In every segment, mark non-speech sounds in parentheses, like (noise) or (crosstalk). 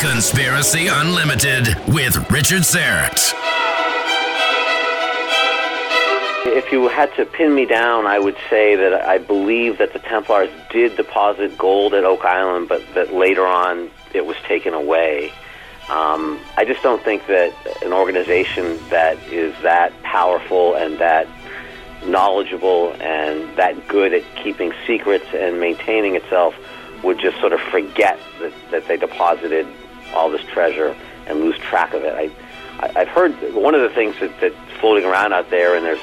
Conspiracy Unlimited with Richard Syrett. If you had to pin me down, I would say that I believe that the Templars did deposit gold at Oak Island, but that later on it was taken away. Um, I just don't think that an organization that is that powerful and that knowledgeable and that good at keeping secrets and maintaining itself would just sort of forget that, that they deposited all this treasure and lose track of it. I, I, I've heard one of the things that, that's floating around out there, and there's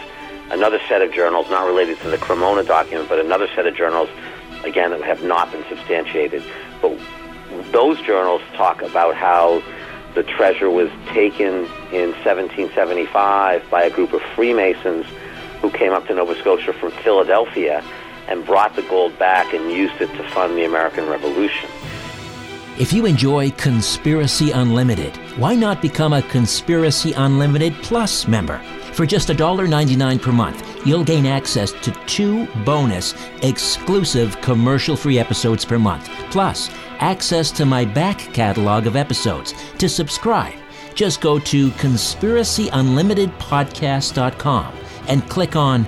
another set of journals not related to the Cremona document, but another set of journals, again, that have not been substantiated. But those journals talk about how the treasure was taken in 1775 by a group of Freemasons who came up to Nova Scotia from Philadelphia and brought the gold back and used it to fund the American Revolution. If you enjoy Conspiracy Unlimited, why not become a Conspiracy Unlimited Plus member? For just $1.99 per month, you'll gain access to two bonus, exclusive commercial free episodes per month, plus access to my back catalog of episodes. To subscribe, just go to conspiracyunlimitedpodcast.com and click on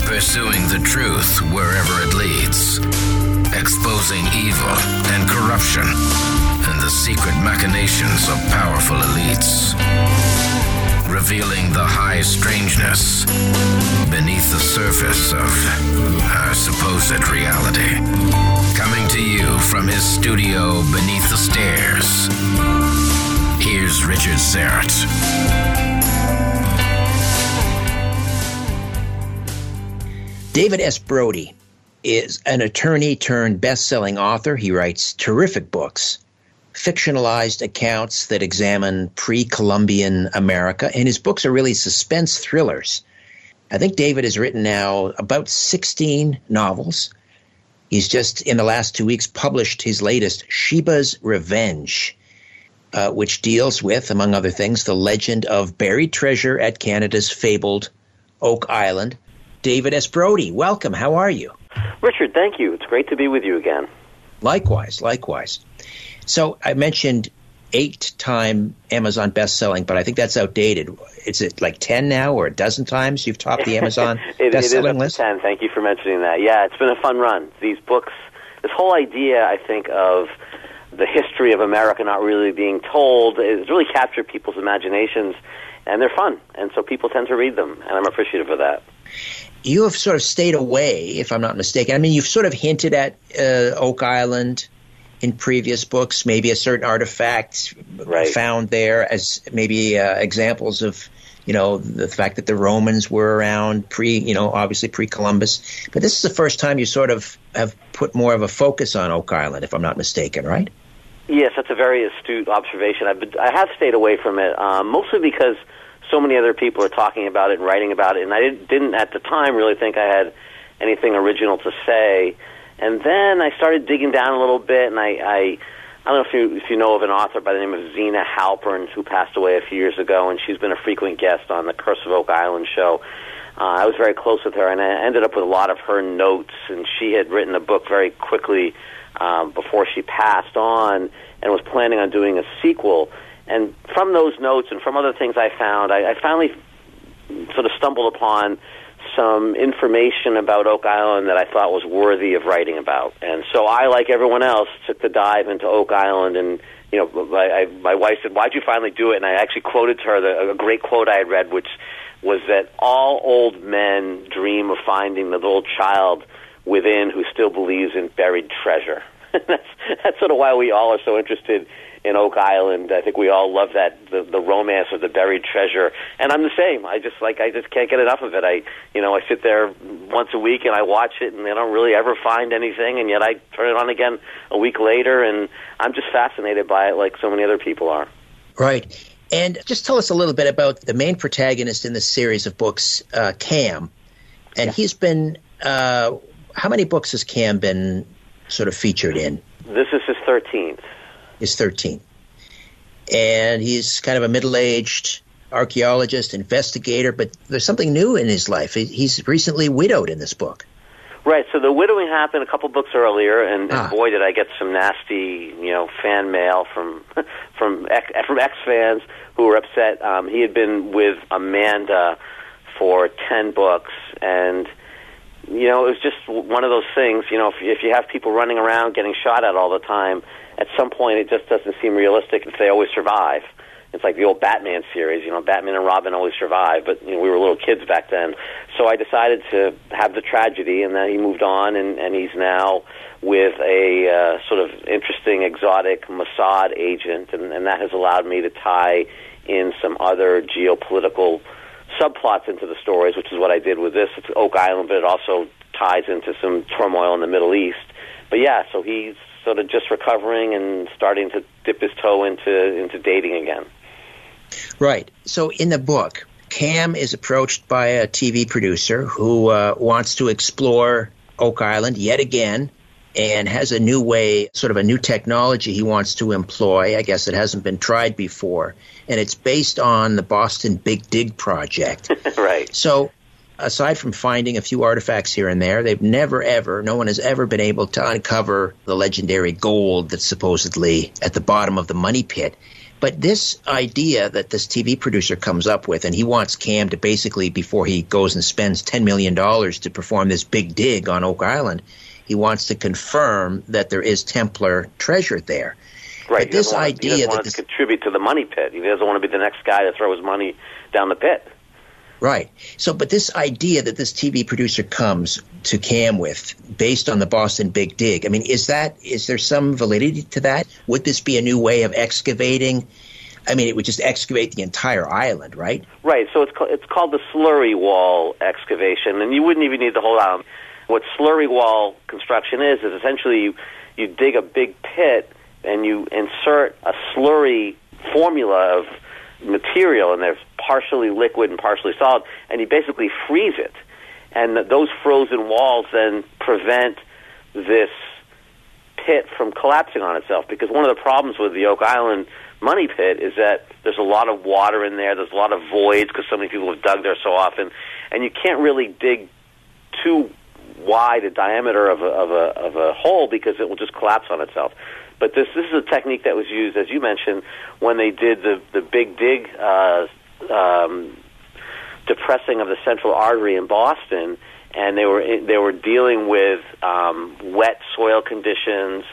Pursuing the truth wherever it leads. Exposing evil and corruption and the secret machinations of powerful elites. Revealing the high strangeness beneath the surface of our supposed reality. Coming to you from his studio beneath the stairs. Here's Richard Syrett. David S. Brody is an attorney turned best selling author. He writes terrific books, fictionalized accounts that examine pre Columbian America, and his books are really suspense thrillers. I think David has written now about 16 novels. He's just in the last two weeks published his latest, Sheba's Revenge, uh, which deals with, among other things, the legend of buried treasure at Canada's fabled Oak Island David S. Brody. Welcome. How are you? Richard, thank you. It's great to be with you again. Likewise, likewise. So I mentioned eight time Amazon best-selling, but I think that's outdated. Is it like ten now, or a dozen times you've topped the Amazon (laughs) it, best-selling it is list? Ten. Thank you for mentioning that. Yeah, it's been a fun run. These books, this whole idea, I think of the history of America not really being told, has really captured people's imaginations, and they're fun, and so people tend to read them, and I'm appreciative of that. You have sort of stayed away, if I'm not mistaken. I mean, you've sort of hinted at uh, Oak Island in previous books, maybe a certain artifact right. found there as maybe uh, examples of, you know, the fact that the Romans were around pre, you know, obviously pre-Columbus. But this is the first time you sort of have put more of a focus on Oak Island, if I'm not mistaken, right? Yes, that's a very astute observation. I've been, I have stayed away from it, um, mostly because so many other people are talking about it and writing about it, and I didn't at the time really think I had anything original to say. And then I started digging down a little bit, and I, I, I don't know if you if you know of an author by the name of Zena Halpern who passed away a few years ago, and she's been a frequent guest on the Curse of Oak Island show. Uh, I was very close with her, and I ended up with a lot of her notes. And she had written a book very quickly um, before she passed on, and was planning on doing a sequel. And from those notes and from other things I found, I, I finally sort of stumbled upon some information about Oak Island that I thought was worthy of writing about. And so I, like everyone else, took the dive into Oak Island. And, you know, my, I, my wife said, Why'd you finally do it? And I actually quoted to her the, a great quote I had read, which was that all old men dream of finding the little child within who still believes in buried treasure. (laughs) that's, that's sort of why we all are so interested in Oak Island. I think we all love that the, the romance of the buried treasure, and I'm the same. I just like I just can't get enough of it. I you know I sit there once a week and I watch it, and I don't really ever find anything, and yet I turn it on again a week later, and I'm just fascinated by it, like so many other people are. Right. And just tell us a little bit about the main protagonist in this series of books, uh, Cam. And yeah. he's been, uh, how many books has Cam been sort of featured in? This is his 13th is 13. And he's kind of a middle aged archaeologist, investigator, but there's something new in his life. He's recently widowed in this book. Right. So the widowing happened a couple books earlier, and, and ah. boy, did I get some nasty, you know, fan mail from (laughs) from from ex fans who were upset. Um, he had been with Amanda for ten books, and you know, it was just one of those things. You know, if, if you have people running around getting shot at all the time, at some point it just doesn't seem realistic if they always survive. It's like the old Batman series, you know, Batman and Robin always survive, but you know, we were little kids back then. So I decided to have the tragedy, and then he moved on, and, and he's now with a uh, sort of interesting, exotic Mossad agent, and, and that has allowed me to tie in some other geopolitical subplots into the stories, which is what I did with this. It's Oak Island, but it also ties into some turmoil in the Middle East. But yeah, so he's sort of just recovering and starting to dip his toe into into dating again. Right. So in the book, Cam is approached by a TV producer who uh, wants to explore Oak Island yet again and has a new way, sort of a new technology he wants to employ. I guess it hasn't been tried before. And it's based on the Boston Big Dig project. (laughs) right. So aside from finding a few artifacts here and there, they've never ever, no one has ever been able to uncover the legendary gold that's supposedly at the bottom of the money pit. But this idea that this TV producer comes up with, and he wants Cam to basically, before he goes and spends $10 million to perform this big dig on Oak Island, he wants to confirm that there is Templar treasure there. Right. But this want, idea he that want this, to contribute to the money pit. He doesn't want to be the next guy to throw his money down the pit. Right. So, but this idea that this TV producer comes to Cam with, based on the Boston Big Dig, I mean, is that is there some validity to that? Would this be a new way of excavating? I mean, it would just excavate the entire island, right? Right. So it's it's called the slurry wall excavation, and you wouldn't even need the whole island. What slurry wall construction is is essentially you you dig a big pit and you insert a slurry formula of material, and they're partially liquid and partially solid, and you basically freeze it. And those frozen walls then prevent this pit from collapsing on itself. Because one of the problems with the Oak Island money pit is that there's a lot of water in there, there's a lot of voids because so many people have dug there so often, and you can't really dig too wide a diameter of a, of a of a hole because it will just collapse on itself. But this this is a technique that was used, as you mentioned, when they did the the big dig uh, um, depressing of the central artery in Boston, and they were they were dealing with um, wet soil conditions,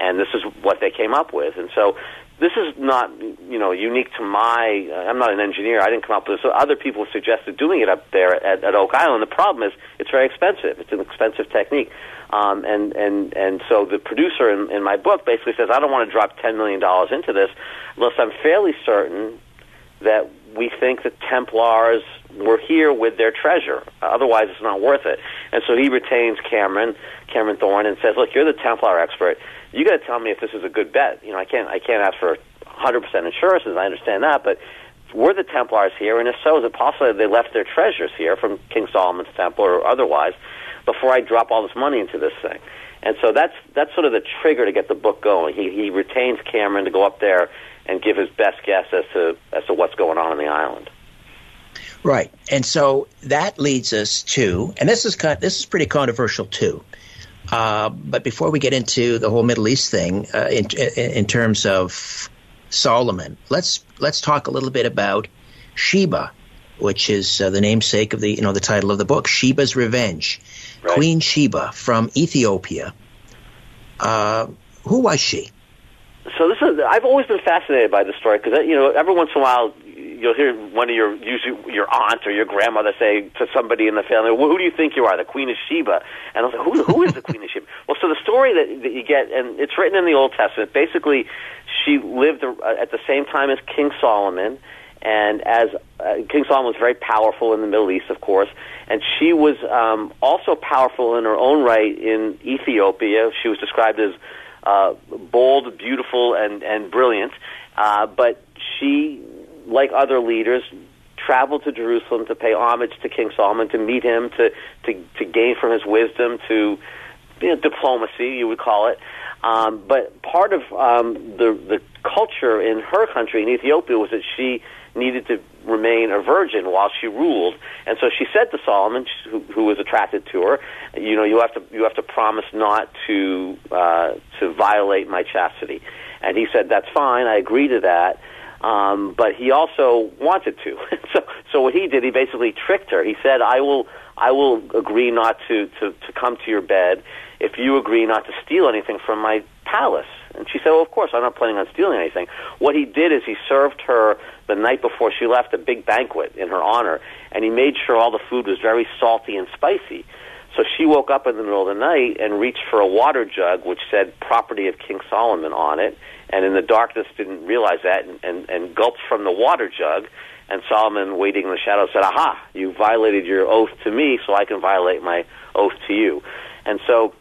and this is what they came up with. And so this is not you know unique to my. I'm not an engineer. I didn't come up with this. So other people suggested doing it up there at, at Oak Island. The problem is it's very expensive. It's an expensive technique. Um, and and and so the producer in, in my book basically says I don't want to drop ten million dollars into this unless I'm fairly certain that we think the Templars were here with their treasure. Otherwise, it's not worth it. And so he retains Cameron, Cameron Thorne, and says, "Look, you're the Templar expert. You got to tell me if this is a good bet. You know, I can't I can't ask for 100% insurances. I understand that, but." Were the Templars here, and if so, is it possible that they left their treasures here from King Solomon's Temple or otherwise? Before I drop all this money into this thing. And so that's that's sort of the trigger to get the book going. He he retains Cameron to go up there and give his best guess as to as to what's going on in the island. Right, and so that leads us to, and this is kind, this is pretty controversial too. Uh, but before we get into the whole Middle East thing, uh, in, in terms of Solomon, let's let's talk a little bit about Sheba, which is uh, the namesake of the you know the title of the book, Sheba's Revenge. Right. Queen Sheba from Ethiopia. Uh, who was she? So this is I've always been fascinated by this story because you know every once in a while you'll hear one of your usually your aunt or your grandmother say to somebody in the family, well, "Who do you think you are, the Queen of Sheba?" And I was like, "Who, who is the Queen of Sheba?" (laughs) Well, so the story that, that you get, and it's written in the Old Testament. Basically, she lived at the same time as King Solomon, and as uh, King Solomon was very powerful in the Middle East, of course, and she was um, also powerful in her own right in Ethiopia. She was described as uh, bold, beautiful, and and brilliant. Uh, but she, like other leaders, traveled to Jerusalem to pay homage to King Solomon, to meet him, to to, to gain from his wisdom, to you know, diplomacy, you would call it. Um, but part of um, the the culture in her country in Ethiopia was that she needed to remain a virgin while she ruled. And so she said to Solomon, who, who was attracted to her, you know, you have to you have to promise not to uh, to violate my chastity. And he said, that's fine. I agree to that. Um, but he also wanted to. (laughs) so so what he did, he basically tricked her. He said, I will I will agree not to, to, to come to your bed if you agree not to steal anything from my palace. And she said, well, of course, I'm not planning on stealing anything. What he did is he served her the night before she left a big banquet in her honor, and he made sure all the food was very salty and spicy. So she woke up in the middle of the night and reached for a water jug which said property of King Solomon on it, and in the darkness didn't realize that and, and, and gulped from the water jug. And Solomon, waiting in the shadows, said, Aha, you violated your oath to me, so I can violate my oath to you. And so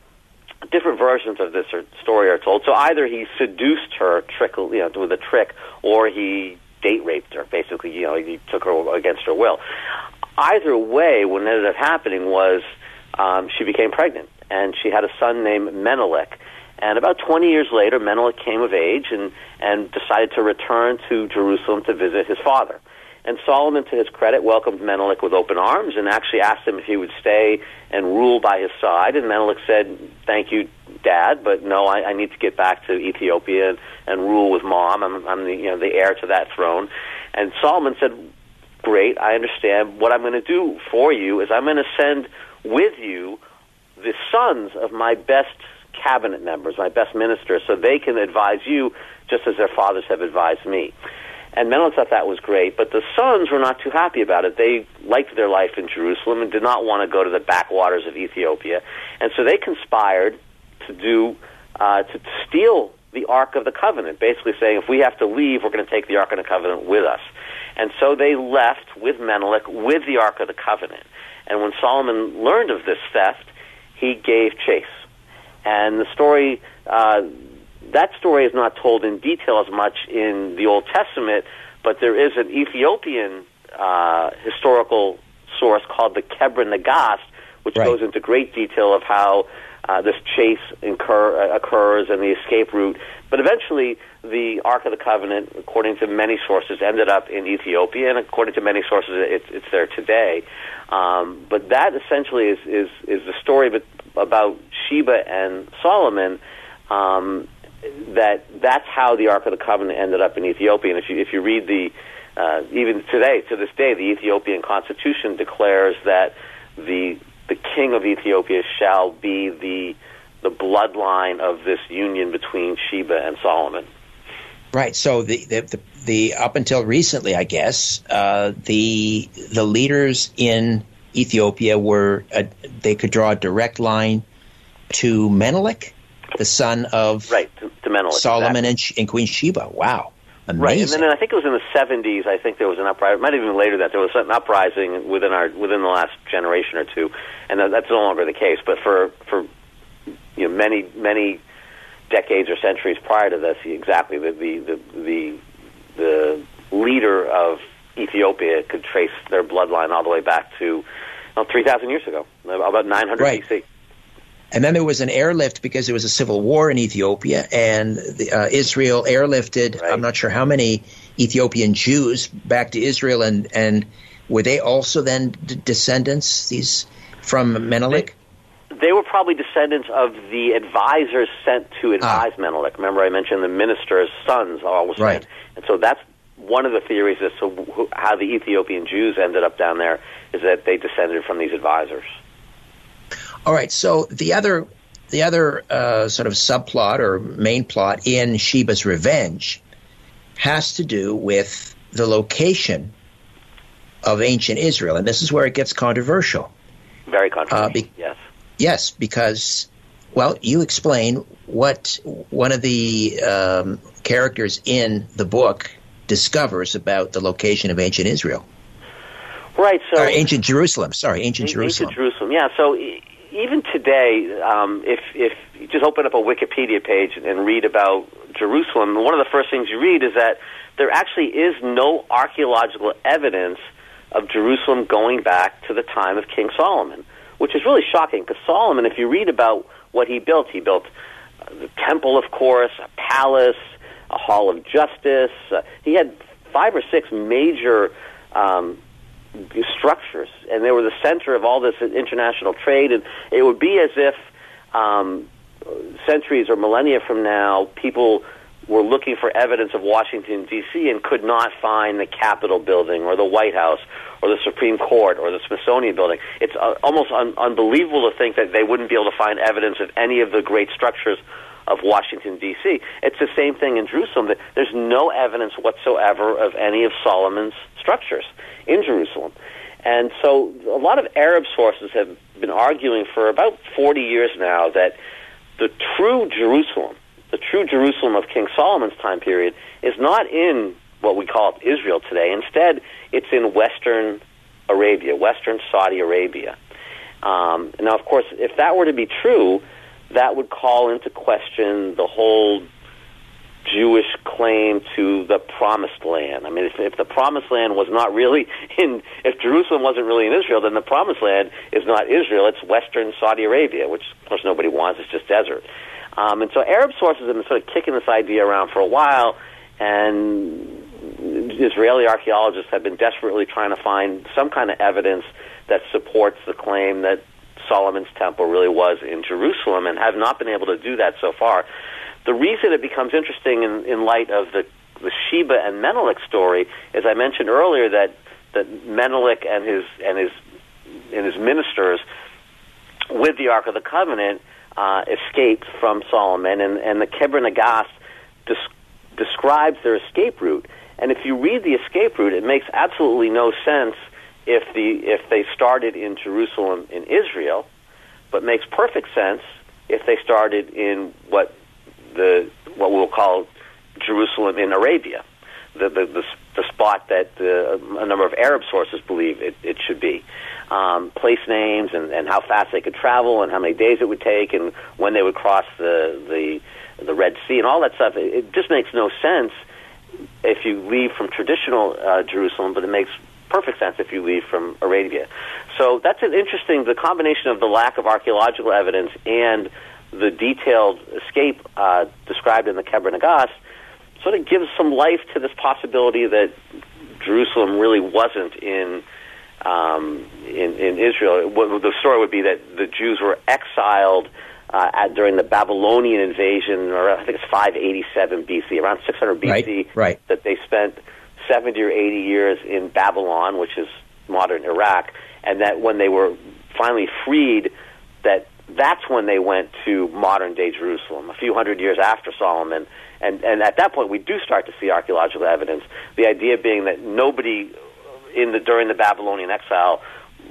different versions of this story are told. So either he seduced her, trick, you know, with a trick, or he date raped her. Basically, you know, he took her against her will. Either way, what ended up happening was um, she became pregnant, and she had a son named Menelik. And about 20 years later, Menelik came of age and, and decided to return to Jerusalem to visit his father. And Solomon, to his credit, welcomed Menelik with open arms and actually asked him if he would stay and rule by his side. And Menelik said, "Thank you, Dad, but no, I, I need to get back to Ethiopia and, and rule with Mom. I'm, I'm the you know the heir to that throne." And Solomon said, "Great, I understand. What I'm going to do for you is I'm going to send with you the sons of my best cabinet members, my best ministers, so they can advise you just as their fathers have advised me." And Menelik thought that was great, but the sons were not too happy about it. They liked their life in Jerusalem and did not want to go to the backwaters of Ethiopia, and so they conspired to do uh, to steal the Ark of the Covenant, basically saying if we have to leave, we're going to take the Ark of the Covenant with us. And so they left with Menelik with the Ark of the Covenant. And when Solomon learned of this theft, he gave chase. And the story uh, that story is not told in detail as much in the Old Testament, but there is an Ethiopian uh, historical source called the Kebra Nagast, which right. goes into great detail of how uh, this chase incur, uh, occurs and the escape route. But eventually, the Ark of the Covenant, according to many sources, ended up in Ethiopia, and according to many sources, it's, it's there today. Um, but that essentially is, is, is the story about Sheba and Solomon. Um, that that's how the Ark of the Covenant ended up in Ethiopia. And if you if you read the uh, even today to this day, the Ethiopian constitution declares that the the king of Ethiopia shall be the the bloodline of this union between Sheba and Solomon. Right. So the the, the, the up until recently, I guess, uh, the the leaders in Ethiopia were uh, they could draw a direct line to Menelik, the son of right Menelik, Solomon exactly. and, and Queen Sheba. Wow. Amazing. Right, and then I think it was in the '70s. I think there was an uprising. Might have even later that there was an uprising within our within the last generation or two, and that's no longer the case. But for for you know many many decades or centuries prior to this, exactly the the the the, the leader of Ethiopia could trace their bloodline all the way back to well, 3,000 years ago, about 900 right. BC. And then there was an airlift because there was a civil war in Ethiopia, and the, uh, Israel airlifted. Right. I'm not sure how many Ethiopian Jews back to Israel, and and were they also then d- descendants these from Menelik? They, they, were probably descendants of the advisors sent to advise ah. Menelik. Remember, I mentioned the minister's sons are always right. sent, and so that's one of the theories as to how the Ethiopian Jews ended up down there is that they descended from these advisors. All right. So the other the other uh, sort of subplot or main plot in Sheba's Revenge has to do with the location of ancient Israel, and this is where it gets controversial. Very controversial. Uh, be- yes. Yes, because well, you explain what one of the um, characters in the book discovers about the location of ancient Israel. Right. So or ancient Jerusalem. Sorry, ancient, ancient Jerusalem. Ancient Jerusalem. Yeah. So even today, um, if if you just open up a Wikipedia page and read about Jerusalem, one of the first things you read is that there actually is no archaeological evidence of Jerusalem going back to the time of King Solomon, which is really shocking because Solomon, if you read about what he built, he built the temple, of course, a palace, a hall of justice. Uh, he had five or six major um, structures, and they were the center of all this international trade. And it would be as if um, centuries or millennia from now, people were looking for evidence of Washington D.C. and could not find the Capitol building or the White House or the Supreme Court or the Smithsonian building. It's uh, almost un- unbelievable to think that they wouldn't be able to find evidence of any of the great structures of Washington D.C. It's the same thing in Jerusalem. That there's no evidence whatsoever of any of Solomon's structures in Jerusalem. And so a lot of Arab sources have been arguing for about 40 years now that the true Jerusalem, the true Jerusalem of King Solomon's time period, is not in what we call Israel today. Instead, it's in Western Arabia, Western Saudi Arabia. Um, now, of course, if that were to be true, that would call into question the whole Jewish claim to the promised land. I mean, if, if the promised land was not really in, if Jerusalem wasn't really in Israel, then the promised land is not Israel, it's Western Saudi Arabia, which of course nobody wants, it's just desert. Um, and so Arab sources have been sort of kicking this idea around for a while, and Israeli archaeologists have been desperately trying to find some kind of evidence that supports the claim that Solomon's temple really was in Jerusalem and have not been able to do that so far. The reason it becomes interesting in, in light of the, the Sheba and Menelik story, as I mentioned earlier, that, that Menelik and his, and, his, and his ministers with the Ark of the Covenant uh, escaped from Solomon, and, and the Kebra Nagast des- describes their escape route. And if you read the escape route, it makes absolutely no sense if the if they started in Jerusalem in Israel, but makes perfect sense if they started in what the what we'll call Jerusalem in Arabia, the the, the, the spot that uh, a number of Arab sources believe it, it should be. Um, place names and, and how fast they could travel and how many days it would take and when they would cross the the the Red Sea and all that stuff. It, it just makes no sense if you leave from traditional uh, Jerusalem, but it makes perfect sense if you leave from Arabia. So that's an interesting, the combination of the lack of archaeological evidence and the detailed escape uh, described in the Kebra Nagast sort of gives some life to this possibility that Jerusalem really wasn't in um, in, in Israel. What, the story would be that the Jews were exiled uh, at, during the Babylonian invasion, or I think it's 587 BC, around 600 BC. Right, right. That they spent 70 or 80 years in Babylon, which is modern Iraq, and that when they were finally freed, that that's when they went to modern day Jerusalem, a few hundred years after Solomon. And, and at that point, we do start to see archaeological evidence. The idea being that nobody in the, during the Babylonian exile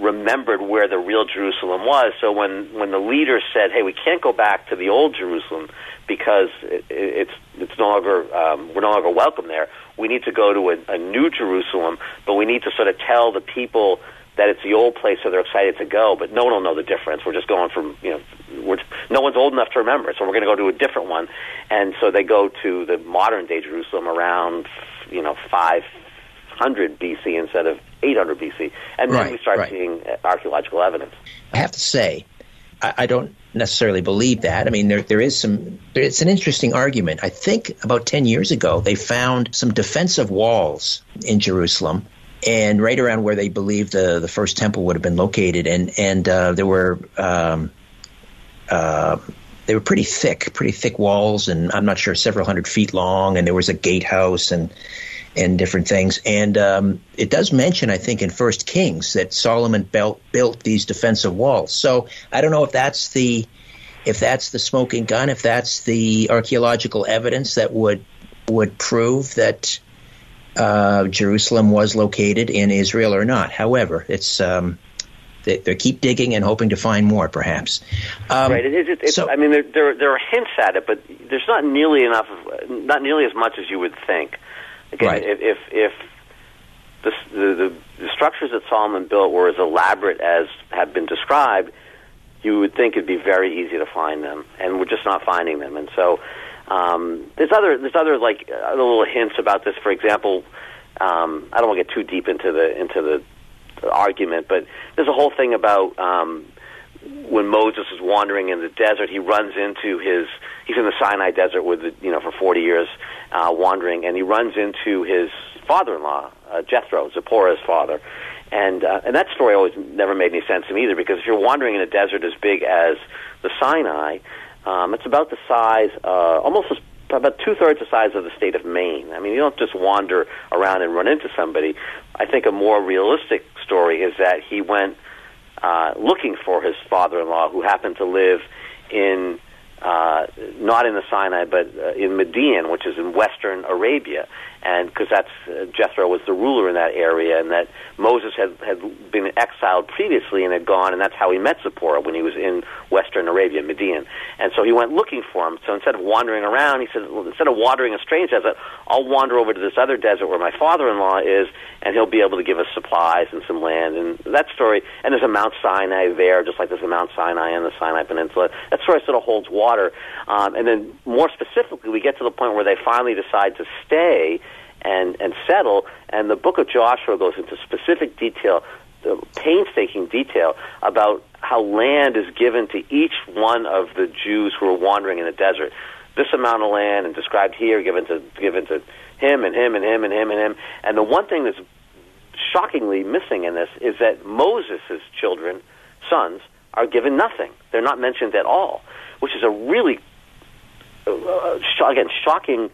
remembered where the real Jerusalem was. So when, when the leaders said, hey, we can't go back to the old Jerusalem because it, it's, it's no longer, um, we're no longer welcome there, we need to go to a, a new Jerusalem, but we need to sort of tell the people that it's the old place, so they're excited to go. But no one will know the difference. We're just going from you know, we're, no one's old enough to remember, so we're going to go to a different one. And so they go to the modern day Jerusalem around you know 500 BC instead of 800 BC, and then Right, we start right. seeing uh, archaeological evidence. I have to say, I, I don't necessarily believe that. I mean, there there is some. There, it's an interesting argument. I think about ten years ago, they found some defensive walls in Jerusalem, and right around where they believed the the first temple would have been located, and and uh, there were. Um, uh, they were pretty thick, pretty thick walls, and I'm not sure several hundred feet long. And there was a gatehouse and and different things. And um, it does mention, I think, in First Kings that Solomon built built these defensive walls. So I don't know if that's the if that's the smoking gun, if that's the archaeological evidence that would would prove that uh, Jerusalem was located in Israel or not. However, it's um, they, they keep digging and hoping to find more, perhaps. Um, right. It, it, it, so- I mean, there, there there are hints at it, but there's not nearly enough, of, not nearly as much as you would think. Again, Right. if if, if the, the the structures that Solomon built were as elaborate as have been described, you would think it'd be very easy to find them, and we're just not finding them. And so, um, there's other there's other like other little hints about this. For example, um, I don't want to get too deep into the into the, the argument, but there's a whole thing about um, when Moses is wandering in the desert, he runs into his. He's in the Sinai desert with the, you know for 40 years uh, wandering, and he runs into his father-in-law, uh, Jethro, Zipporah's father, and uh, and that story always never made any sense to me either because if you're wandering in a desert as big as the Sinai, um, it's about the size, uh, almost as, about two thirds the size of the state of Maine. I mean, you don't just wander around and run into somebody. I think a more realistic story is that he went uh, looking for his father-in-law, who happened to live in uh, not in the Sinai, but uh, in Midian, which is in western Arabia, and because that's uh, Jethro was the ruler in that area, and that Moses had had been exiled previously and had gone, and that's how he met Zipporah when he was in western Arabia, Midian, and so he went looking for him. So instead of wandering around, he said, well, instead of wandering a strange desert, I'll wander over to this other desert where my father-in-law is, and he'll be able to give us supplies and some land. And that story, and there's a Mount Sinai there, just like there's a Mount Sinai on the Sinai Peninsula. That story sort of holds water. Um, and then more specifically, we get to the point where they finally decide to stay and, and settle. And the book of Joshua goes into specific detail, the painstaking detail about how land is given to each one of the Jews who are wandering in the desert. This amount of land, and described here, given to given to him and him and him and him and him. And the one thing that's shockingly missing in this is that Moses' children, sons, are given nothing. They're not mentioned at all, which is a really, uh, sh- again, shocking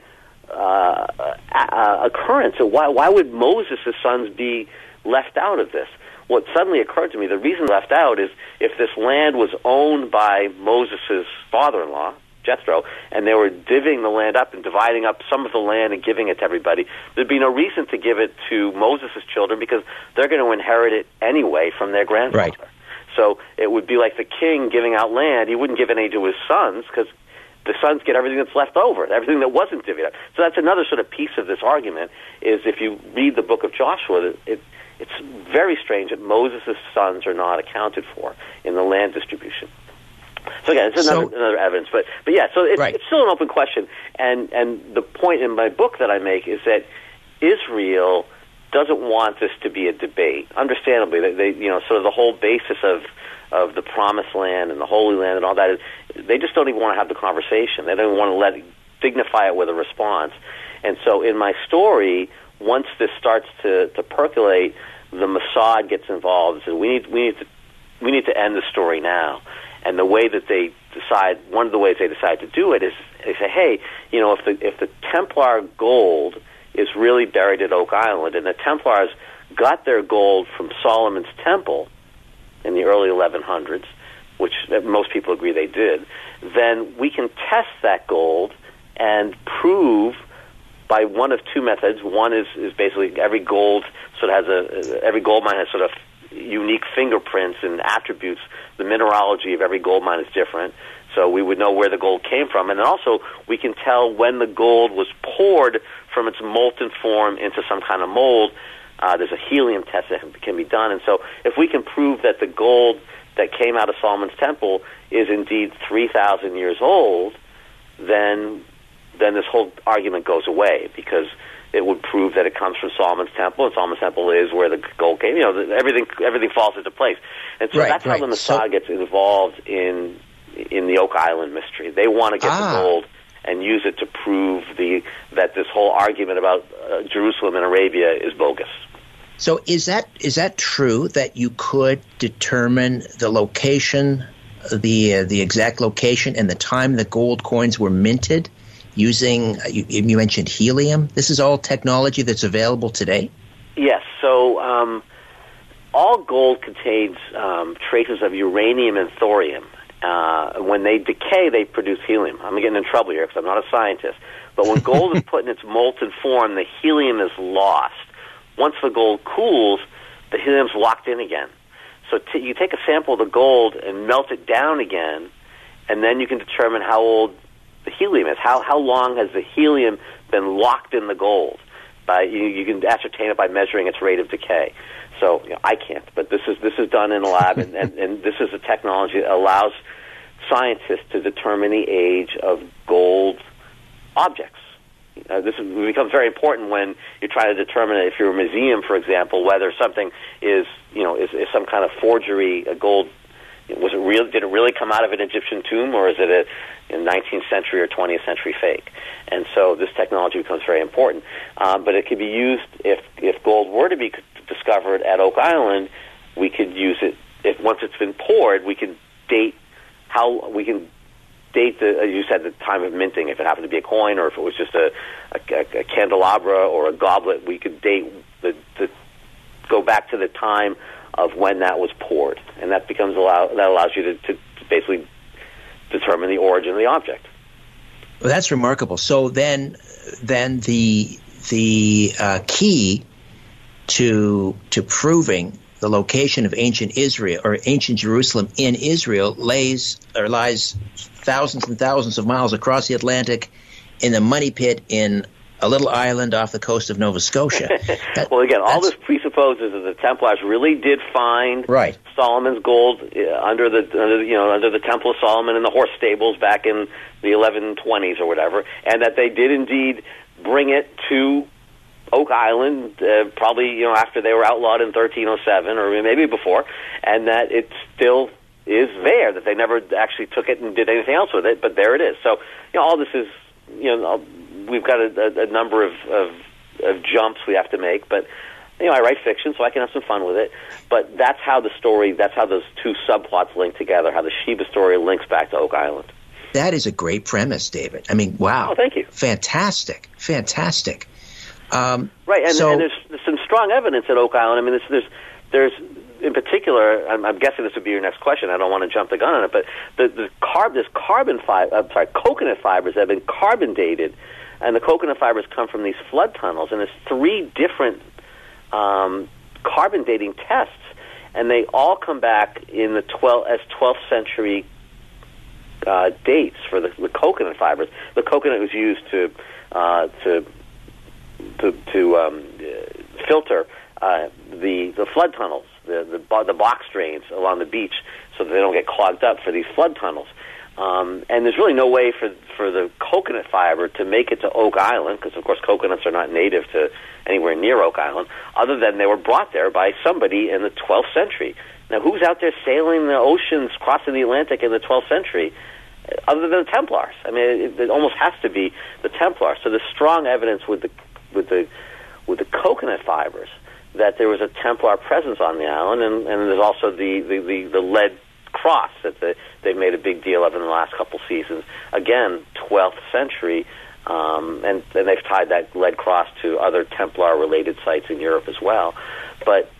uh, occurrence. So why, why would Moses' sons be left out of this? What suddenly occurred to me, the reason left out is if this land was owned by Moses' father-in-law, Jethro, and they were divvying the land up and dividing up some of the land and giving it to everybody, there'd be no reason to give it to Moses' children because they're going to inherit it anyway from their grandfather. Right. So it would be like the king giving out land. He wouldn't give any to his sons because the sons get everything that's left over, everything that wasn't divvied up. So that's another sort of piece of this argument. Is if you read the book of Joshua, it, it's very strange that Moses' sons are not accounted for in the land distribution. So again, it's another, So- another evidence, but but yeah, so it's, Right. it's still an open question. And and the point in my book that I make is that Israel doesn't want this to be a debate. Understandably, they, they you know sort of the whole basis of of the promised land and the holy land and all that they just don't even want to have the conversation. They don't even want to let dignify it with a response. And so in my story, once this starts to, to percolate, the Mossad gets involved and we need we need to we need to end the story now. And the way that they decide, one of the ways they decide to do it is they say, hey, you know, if the if the Templar gold is really buried at Oak Island, and the Templars got their gold from Solomon's Temple in the early 1100s, which most people agree they did, then we can test that gold and prove by one of two methods. One is, is basically every gold sort of has a every gold mine has sort of unique fingerprints and attributes. The mineralogy of every gold mine is different, so we would know where the gold came from, and also we can tell when the gold was poured from its molten form into some kind of mold. Uh, there's a helium test that can be done, and so if we can prove that the gold that came out of Solomon's temple is indeed 3,000 years old, then then this whole argument goes away because it would prove that it comes from Solomon's temple, and Solomon's temple is where the gold came. You know, everything everything falls into place, and so right, that's right. how the Mossad so, gets involved in in the Oak Island mystery. They want to get ah. the gold and use it to prove the that this whole argument about uh, Jerusalem and Arabia is bogus. So is that is that true that you could determine the location, the uh, the exact location and the time the gold coins were minted using you, you, mentioned helium. This is all technology that's available today. Yes. So um, all gold contains um, traces of uranium and thorium. Uh, when they decay, they produce helium. I'm getting in trouble here because I'm not a scientist. But when gold is put in its molten form, the helium is lost. Once the gold cools, the helium's locked in again. So t- you take a sample of the gold and melt it down again, and then you can determine how old the helium is. How how long has the helium been locked in the gold? By you, you can ascertain it by measuring its rate of decay. So you know, I can't, but this is this is done in a lab, and, and, and this is a technology that allows scientists to determine the age of gold objects. Uh, this becomes very important when you're trying to determine if you're a museum, for example, whether something is, you know, is, is some kind of forgery, a gold. Was it real? Did it really come out of an Egyptian tomb, or is it a, a 19th century or 20th century fake? And so this technology becomes very important. Um, but it could be used if if gold were to be discovered at Oak Island. We could use it if once it's been poured. We can date how we can date the, as you said, the time of minting. If it happened to be a coin, or if it was just a, a, a candelabra or a goblet, we could date the, the go back to the time of when that was poured, and that becomes allow that allows you to, to basically determine the origin of the object. Well, that's remarkable. So then, then the the uh, key to to proving the location of ancient Israel or ancient Jerusalem in Israel lays or lies thousands and thousands of miles across the Atlantic in the money pit in a little island off the coast of Nova Scotia. (laughs) That, well, again, all this presupposes that the Templars really did find right. Solomon's gold uh, under the under, you know under the Temple of Solomon in the horse stables back in the 1120s or whatever, and that they did indeed bring it to Oak Island, uh, probably you know after they were outlawed in 1307 or maybe before, and that it still is there. That they never actually took it and did anything else with it, but there it is. So you know all this is you know we've got a, a, a number of, of of jumps we have to make, but you know, I write fiction, so I can have some fun with it. But that's how the story, that's how those two subplots link together, how the Sheba story links back to Oak Island. That is a great premise, David. I mean, wow. Oh, thank you. Fantastic. Fantastic. Um, right, and, so, and there's, there's, some strong evidence at Oak Island. I mean, there's, there's, there's in particular, I'm, I'm, guessing this would be your next question. I don't want to jump the gun on it, but the, the carb, this carbon fiber, I'm sorry, coconut fibers have been carbon dated, and the coconut fibers come from these flood tunnels, and there's three different um, carbon dating tests, and they all come back in the 12 as 12th century uh, dates for the, the coconut fibers. The coconut was used to uh, to to, to um, filter uh, the the flood tunnels, the, the the box drains along the beach, so that they don't get clogged up for these flood tunnels. Um, and there's really no way for for the coconut fiber to make it to Oak Island because, of course, coconuts are not native to anywhere near Oak Island, other than they were brought there by somebody in the 12th century. Now, who's out there sailing the oceans, crossing the Atlantic in the 12th century, uh, other than the Templars? I mean, it, it almost has to be the Templars. So there's strong evidence with the with the with the coconut fibers that there was a Templar presence on the island, and, and there's also the, the, the, the lead cross that the, they've made a big deal of in the last couple seasons. Again, 12th century, um, and, and they've tied that lead cross to other Templar-related sites in Europe as well. But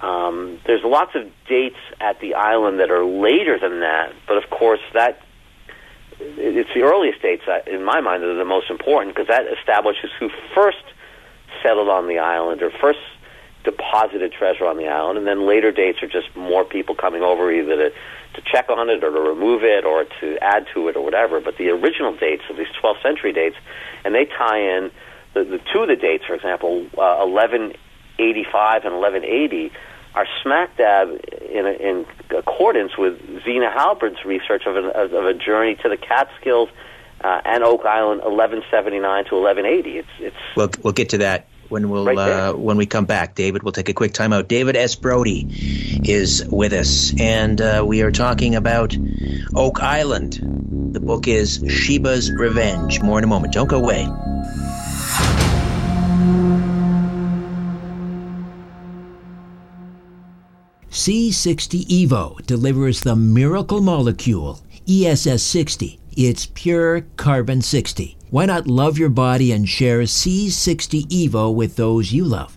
um, there's lots of dates at the island that are later than that, but of course that it's the earliest dates that, in my mind that are the most important because that establishes who first settled on the island or first deposited treasure on the island, and then later dates are just more people coming over either to, to check on it or to remove it or to add to it or whatever. But the original dates, of these 12th century dates, and they tie in the, the two of the dates, for example, uh, 1185 and 1180 are smack dab in, in accordance with Zena Halpern's research of, an, of a journey to the Catskills uh, and Oak Island, 1179 to 1180. It's, it's we'll, we'll get to that when we'll right uh, when we come back. David, we'll take a quick timeout. David S. Brody is with us, and uh, we are talking about Oak Island. The book is Sheba's Revenge. More in a moment. Don't go away. C60 EVO delivers the miracle molecule ESS 60. It's pure carbon 60 why not love your body and share C60 Evo with those you love?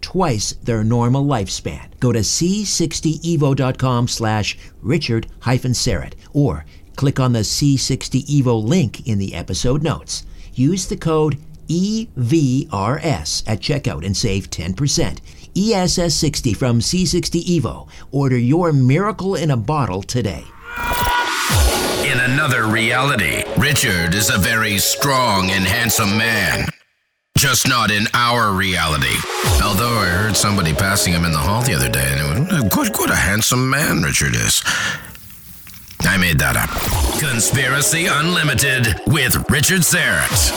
twice their normal lifespan. Go to c60evo.com slash richard Syrett or click on the C60 Evo link in the episode notes. Use the code EVRS at checkout and save 10%. ESS60 from C60 Evo. Order your miracle in a bottle today. In another reality, Richard is a very strong and handsome man. Just not in our reality. Although I heard somebody passing him in the hall the other day, and it was, good, good, a handsome man Richard is. I made that up. Conspiracy Unlimited with Richard Syrett.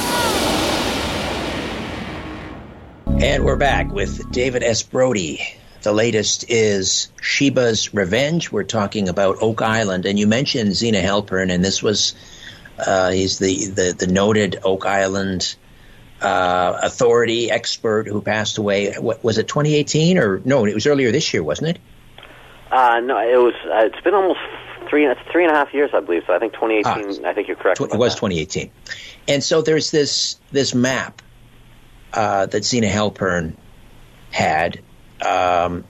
And we're back with David S. Brody. The latest is Sheba's Revenge. We're talking about Oak Island, and you mentioned Zena Halpern, and this was uh, he's the, the, the noted Oak Island uh, authority expert who passed away. What, was it 2018 or no? It was earlier this year, wasn't it? Uh, no, it was. Uh, it's been almost three three and a half years, I believe. So I think 2018. Ah, I think you're correct. Tw- it was that. 2018, and so there's this this map uh, that Zena Halpern had. Um,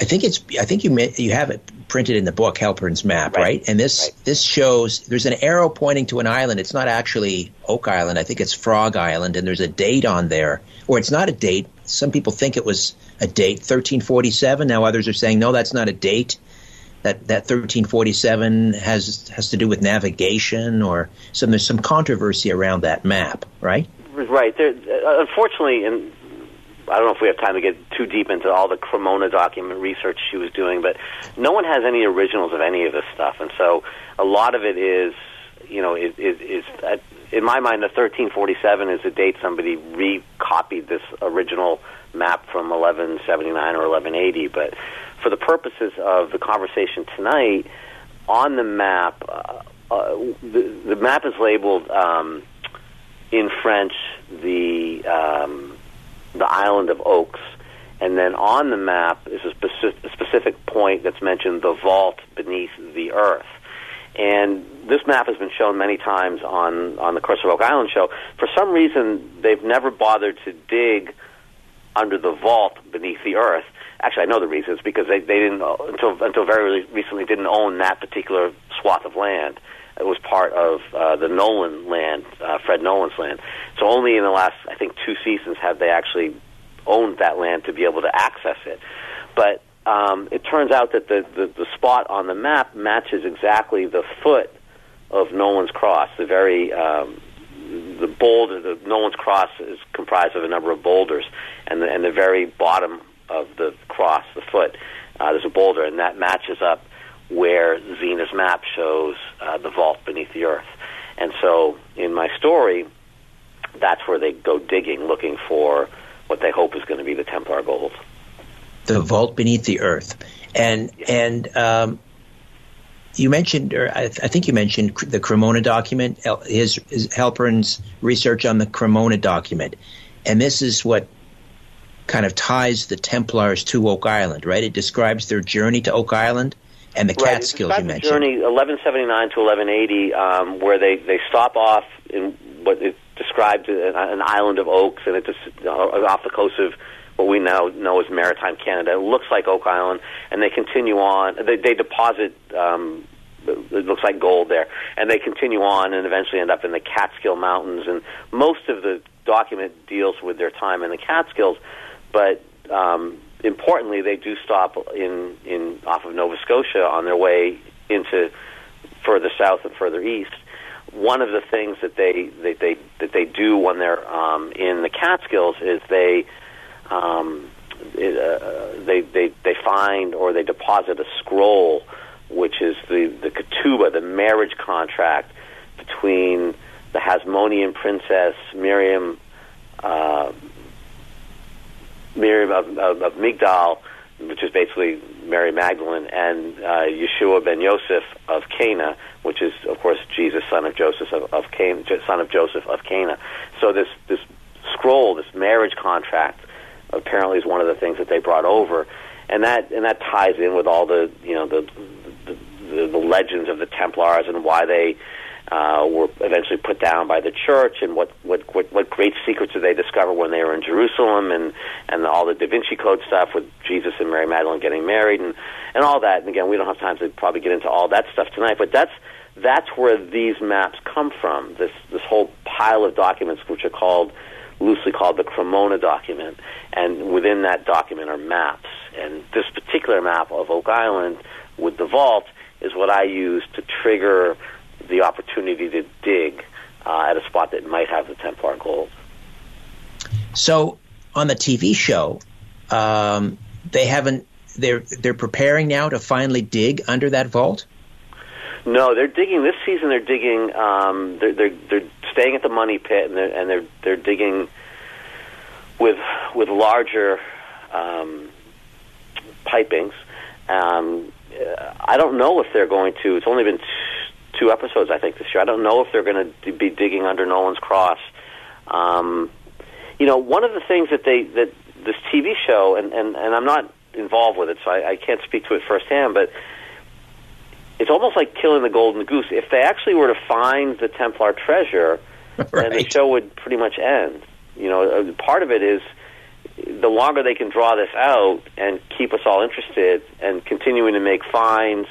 I think it's. I think you you have it printed in the book Halpern's map, right? right? And this right. this shows there's an arrow pointing to an island. It's not actually Oak Island. I think it's Frog Island, and there's a date on there, or it's not a date. Some people think it was a date, 1347. Now others are saying no, that's not a date. That that 1347 has has to do with navigation, or some there's some controversy around that map, right? Right. There, uh, unfortunately, and I don't know if we have time to get too deep into all the Cremona document research she was doing, but no one has any originals of any of this stuff, and so a lot of it is, you know, is, uh, in my mind, the 1347 is the date somebody recopied this original map from 1179 or 1180. But for the purposes of the conversation tonight, on the map, uh, uh, the, the map is labeled um, in French the um, the island of Oaks. And then on the map is a specific, a specific point that's mentioned the vault beneath the earth. And this map has been shown many times on, on the Curse of Oak Island show. For some reason, they've never bothered to dig under the vault beneath the earth. Actually, I know the reason. It's because they, they didn't, until, until very recently, didn't own that particular swath of land. It was part of uh, the Nolan land, uh, Fred Nolan's land. So only in the last, I think, two seasons have they actually owned that land to be able to access it. But um, it turns out that the, the, the spot on the map matches exactly the foot of Nolan's Cross, the very um, the boulder. The Nolan's Cross is comprised of a number of boulders, and the, and the very bottom of the cross, the foot, uh, there's a boulder, and that matches up where Zena's map shows uh, the vault beneath the earth. And so, in my story, that's where they go digging, looking for what they hope is going to be the Templar gold. The vault beneath the earth, and yeah. and um, you mentioned, or I, th- I, think you mentioned the Cremona document, his, his Halpern's research on the Cremona document, and this is what kind of ties the Templars to Oak Island, right? It describes their journey to Oak Island and the right. Catskills you mentioned. Journey 1179 to 1180, um, where they they stop off in what is described as an island of oaks, and it's just uh, off the coast of what we now know as maritime Canada. It looks like Oak Island, and they continue on. They, they deposit. Um, it looks like gold there, and they continue on and eventually end up in the Catskill Mountains. And most of the document deals with their time in the Catskills, but um, importantly, they do stop in in off of Nova Scotia on their way into further south and further east. One of the things that they that they that they do when they're um, in the Catskills is they um, it, uh, they they they find or they deposit a scroll, which is the the ketubah, the marriage contract between the Hasmonean princess Miriam. Uh, Miriam of, of, of Migdal, which is basically Mary Magdalene, and uh, Yeshua ben Yosef of Cana, which is, of course, Jesus, son of Joseph of, of Cana, son of Joseph of Cana. So this this scroll, this marriage contract, apparently is one of the things that they brought over, and that and that ties in with all the you know the the, the, the legends of the Templars and why they uh, were eventually put down by the church, and what, what what what great secrets did they discover when they were in Jerusalem, and and all the Da Vinci Code stuff with Jesus and Mary Magdalene getting married, and and all that. And again, we don't have time to probably get into all that stuff tonight, but that's that's where these maps come from. This this whole pile of documents, which are called loosely called the Cremona document, and within that document are maps. And this particular map of Oak Island with the vault is what I use to trigger the opportunity to dig uh, at a spot that might have the Templar gold. So on the TV show, um, they haven't. They're they're preparing now to finally dig under that vault. No, they're digging this season. They're digging. Um, they're, they're they're staying at the money pit, and they're and they're they're digging with with larger um, pipings. Um, I don't know if they're going to. It's only been two episodes, I think, this year. I don't know if they're going to be digging under Nolan's Cross. Um, you know, one of the things that they that this TV show, and and, and I'm not involved with it, so I, I can't speak to it firsthand, but it's almost like killing the golden goose. If they actually were to find the Templar treasure, right. (laughs) then the show would pretty much end. You know, uh, part of it is the longer they can draw this out and keep us all interested and continuing to make finds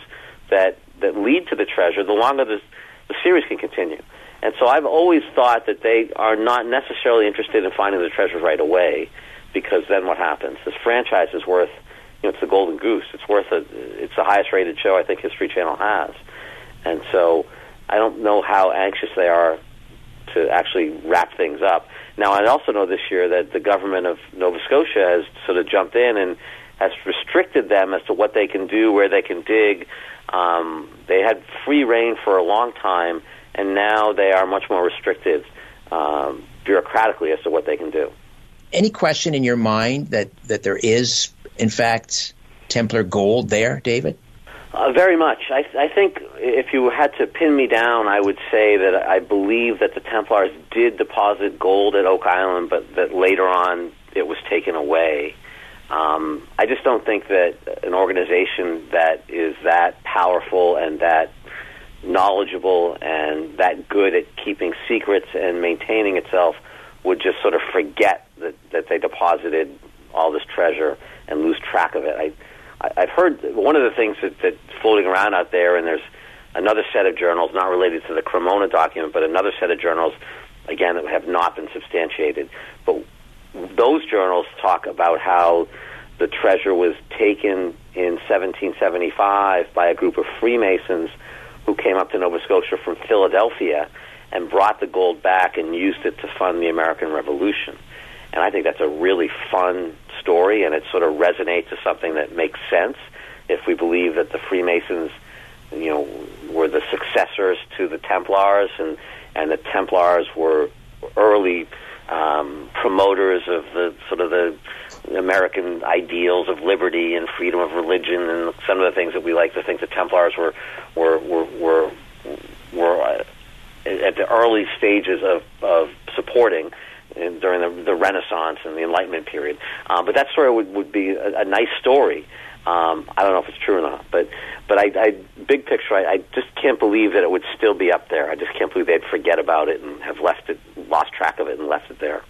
that that lead to the treasure, the longer the, the series can continue. And so I've always thought that they are not necessarily interested in finding the treasure right away, because then what happens? This franchise is worth, you know, it's the golden goose. It's worth a, it's the highest rated show I think History Channel has. And so I don't know how anxious they are to actually wrap things up. Now, I also know this year that the government of Nova Scotia has sort of jumped in and has restricted them as to what they can do, where they can dig, um, they had free reign for a long time, and now they are much more restricted um, bureaucratically as to what they can do. Any question in your mind that, that there is, in fact, Templar gold there, David? Uh, very much. I, I think if you had to pin me down, I would say that I believe that the Templars did deposit gold at Oak Island, but that later on it was taken away. Um, I just don't think that an organization that is that powerful and that knowledgeable and that good at keeping secrets and maintaining itself would just sort of forget that, that they deposited all this treasure and lose track of it. I, I've heard one of the things that, that's floating around out there, and there's another set of journals, not related to the Cremona document, but another set of journals, again, that have not been substantiated. But those journals talk about how the treasure was taken in 1775 by a group of Freemasons who came up to Nova Scotia from Philadelphia and brought the gold back and used it to fund the American Revolution. And I think that's a really fun story, and it sort of resonates as something that makes sense if we believe that the Freemasons, you know, were the successors to the Templars, and and the Templars were early um, promoters of the sort of the American ideals of liberty and freedom of religion, and some of the things that we like to think the Templars were were were were, were uh, at the early stages of of supporting during the, the Renaissance and the Enlightenment period. Um, but that story would would be a, a nice story. Um, I don't know if it's true or not, but but I, I big picture, I, I just can't believe that it would still be up there. I just can't believe they'd forget about it and have left it, lost track of it, and left it there.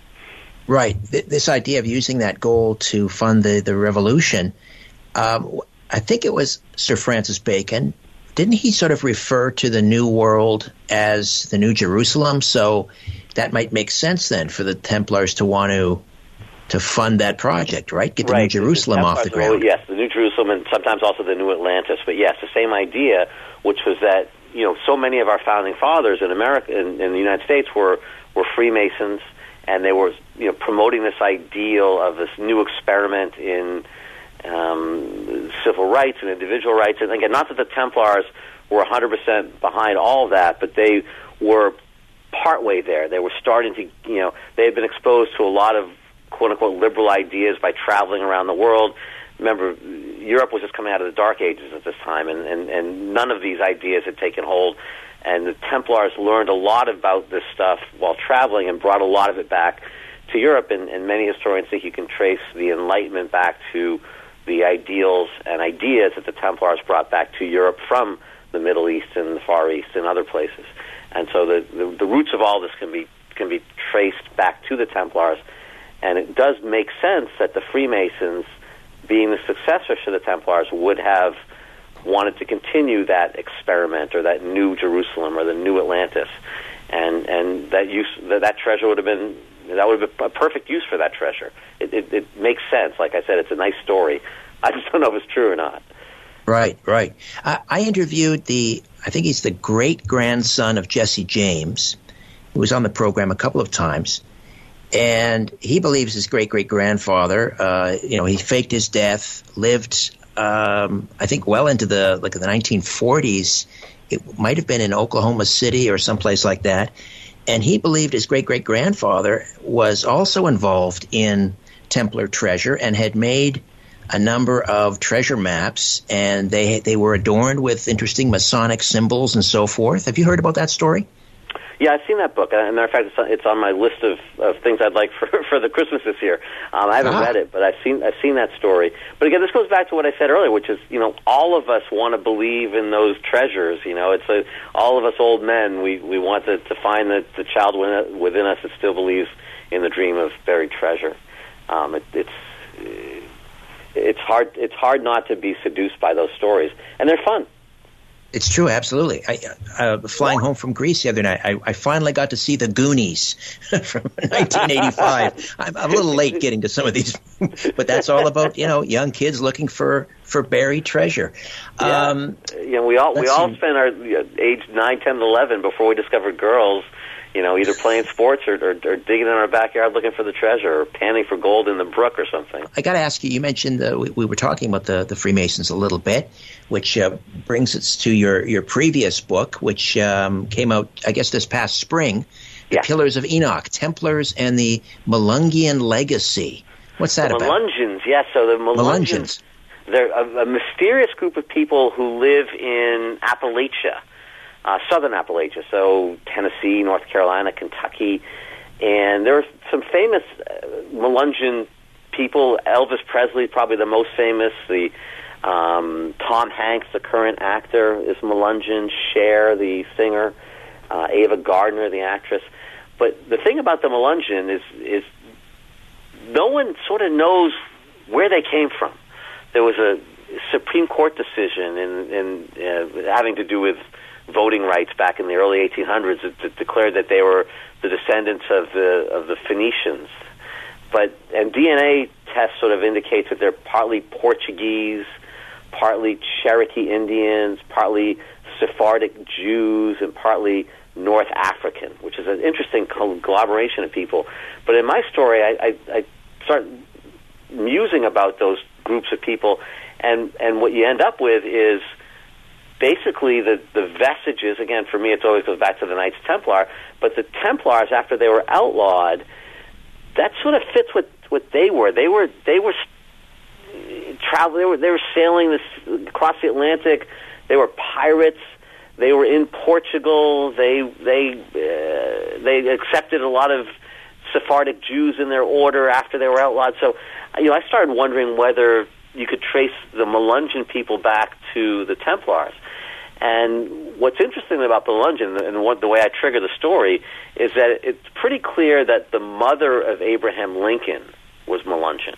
Right. This idea of using that goal to fund the, the revolution, um, I think it was Sir Francis Bacon. Didn't he sort of refer to the New World as the New Jerusalem? So that might make sense then for the Templars to want to to fund that project, right? Get the right. New Jerusalem off the ground. Yes, the New Jerusalem, and sometimes also the New Atlantis. But yes, the same idea, which was that you know so many of our founding fathers in America, in, in the United States, were were Freemasons and they were you know promoting this ideal of this new experiment in um, civil rights and individual rights. And again, not that the Templars were 100% behind all of that, but they were partway there. They were starting to you know they had been exposed to a lot of quote unquote liberal ideas by traveling around the world. Remember, Europe was just coming out of the Dark Ages at this time, and, and, and none of these ideas had taken hold and the Templars learned a lot about this stuff while traveling and brought a lot of it back to Europe. And, and many historians think you can trace the Enlightenment back to the ideals and ideas that the Templars brought back to Europe from the Middle East and the Far East and other places. And so the, the, the roots of all this can be can be traced back to the Templars. And it does make sense that the Freemasons, being the successors to the Templars, would have wanted to continue that experiment or that new Jerusalem or the new Atlantis, and and that use that, that treasure would have been that would have been a perfect use for that treasure. It, it, it makes sense. Like I said, it's a nice story. I just don't know if it's true or not. Right, right. I, I interviewed the I think he's the great grandson of Jesse James, who was on the program a couple of times. And he believes his great great grandfather, uh, you know, he faked his death, lived um, I think well into the like the 1940s. It might have been in Oklahoma City or someplace like that. And he believed his great great grandfather was also involved in Templar treasure and had made a number of treasure maps, and they they were adorned with interesting Masonic symbols and so forth. Have you heard about that story? Yeah, I've seen that book. As a matter of fact, it's on, it's on my list of, of things I'd like for (laughs) for the Christmas this year. Um, I haven't ah. read it, but I've seen I've seen that story. But again, this goes back to what I said earlier, which is you know all of us want to believe in those treasures. You know, it's a, all of us old men. We we want to, to find the the child within us that still believes in the dream of buried treasure. Um, it, it's it's hard it's hard not to be seduced by those stories, and they're fun. It's true, absolutely. I, uh, flying home from Greece the other night, I, I finally got to see the Goonies (laughs) from 1985. I'm, I'm, a little late getting to some of these, (laughs) but that's all about you know young kids looking for for buried treasure. Yeah, um, you know, we all we all spent our age nine, ten, eleven before we discovered girls you know, either playing sports or, or, or digging in our backyard looking for the treasure or panning for gold in the brook or something. I got to ask you, you mentioned uh, we, we, were talking about the, the Freemasons a little bit, which uh, brings us to your, your previous book, which um, came out, I guess, this past spring The Pillars of Enoch, Templars and the Melungeon Legacy. What's that the about? Melungeons, yes. So the Melungeons. They're a, a mysterious group of people who live in Appalachia uh, southern Appalachia, so Tennessee, North Carolina, Kentucky, and there are some famous uh, Melungeon people. Elvis Presley, probably the most famous. The um, Tom Hanks, the current actor, is Melungeon. Cher, the singer. Uh, Ava Gardner, the actress. But the thing about the Melungeon is is no one sort of knows where they came from. There was a Supreme Court decision in, in uh, having to do with voting rights back in the early 1800s. It, it declared that they were the descendants of the of the Phoenicians. But and DNA tests sort of indicates that they're partly Portuguese, partly Cherokee Indians, partly Sephardic Jews, and partly North African, which is an interesting conglomeration of people. But in my story, I, I, I start musing about those groups of people, and and what you end up with is basically the the vestiges. Again, for me, it always goes back to the Knights Templar, but the Templars after they were outlawed, that sort of fits what what they were. They were they were travel. They were they were sailing this across the Atlantic. They were pirates. They were in Portugal. They they uh, they accepted a lot of Sephardic Jews in their order after they were outlawed. So, you know, I started wondering whether you could trace the Melungeon people back to the Templars. And what's interesting about the Melungeon and what, the way I trigger the story is that it's pretty clear that the mother of Abraham Lincoln was Melungeon.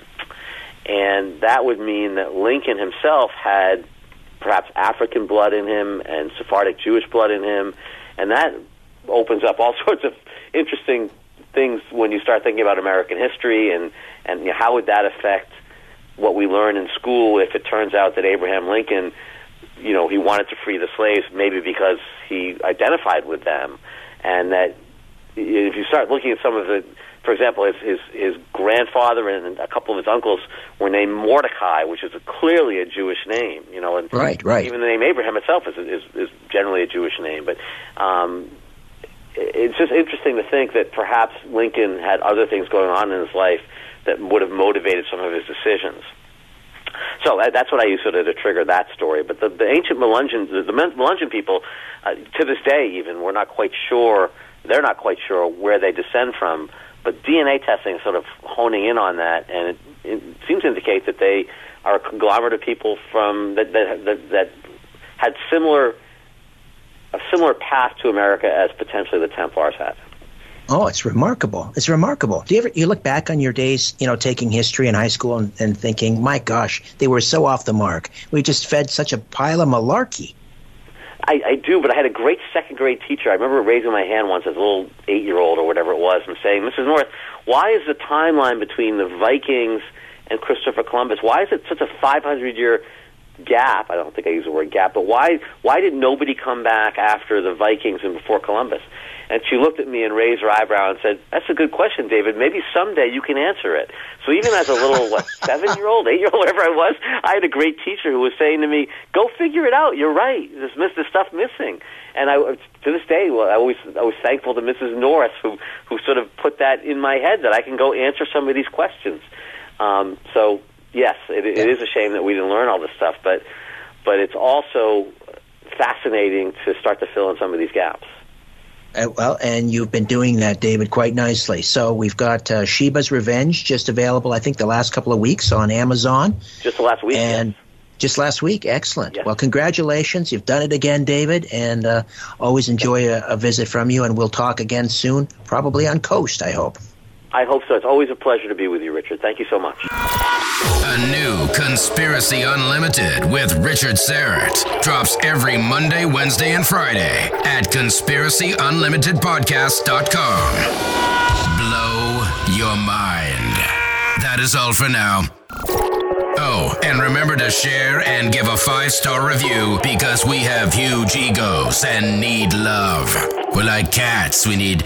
And that would mean that Lincoln himself had perhaps African blood in him and Sephardic Jewish blood in him. And that opens up all (laughs) sorts of interesting things when you start thinking about American history and, and you know, how would that affect what we learn in school if it turns out that Abraham Lincoln, you know, he wanted to free the slaves maybe because he identified with them, and that if you start looking at some of the, for example, his his, his grandfather and a couple of his uncles were named Mordecai, which is a, clearly a Jewish name, you know, and right, right. Even the name Abraham itself is is, is generally a Jewish name, but. Um, it's just interesting to think that perhaps Lincoln had other things going on in his life that would have motivated some of his decisions. So that's what I use sort of to trigger that story. But the, the ancient Melungeon, the, the Melungeon people, uh, to this day even, we're not quite sure. They're not quite sure where they descend from. But DNA testing is sort of honing in on that, and it, it seems to indicate that they are a conglomerate of people from that that, that, that had similar a similar path to America as potentially the Templars had. Oh, it's remarkable. It's remarkable. Do you ever you look back on your days, you know, taking history in high school and, and thinking, my gosh, they were so off the mark. We just fed such a pile of malarkey. I, I do, but I had a great second grade teacher. I remember raising my hand once as a little eight year old or whatever it was and saying, Mrs. North, why is the timeline between the Vikings and Christopher Columbus, why is it such a 500 year gap? I don't think I use the word gap, but why, why did nobody come back after the Vikings and before Columbus? And she looked at me and raised her eyebrow and said, "That's a good question, David. Maybe someday you can answer it." So even as a little what (laughs) seven year old, eight year old, whatever I was, I had a great teacher who was saying to me, "Go figure it out. You're right. There's miss this stuff missing." And I, to this day, well, I always I was thankful to Mrs. Norris who who sort of put that in my head that I can go answer some of these questions. Um, so yes, it, it is a shame that we didn't learn all this stuff, but but it's also fascinating to start to fill in some of these gaps. Uh, well, and you've been doing that, David, quite nicely. So we've got uh, Sheba's Revenge just available, I think, the last couple of weeks on Amazon. Just the last week. And yes. just last week, excellent. Yes. Well, congratulations, you've done it again, David, and uh, always enjoy a, a visit from you. And we'll talk again soon, probably on Coast, I hope. I hope so. It's always a pleasure to be with you, Richard. Thank you so much. A new Conspiracy Unlimited with Richard Syrett drops every Monday, Wednesday, and Friday at conspiracyunlimitedpodcast.com. Blow your mind. That is all for now. Oh, and remember to share and give a five star review because we have huge egos and need love. We're like cats, we need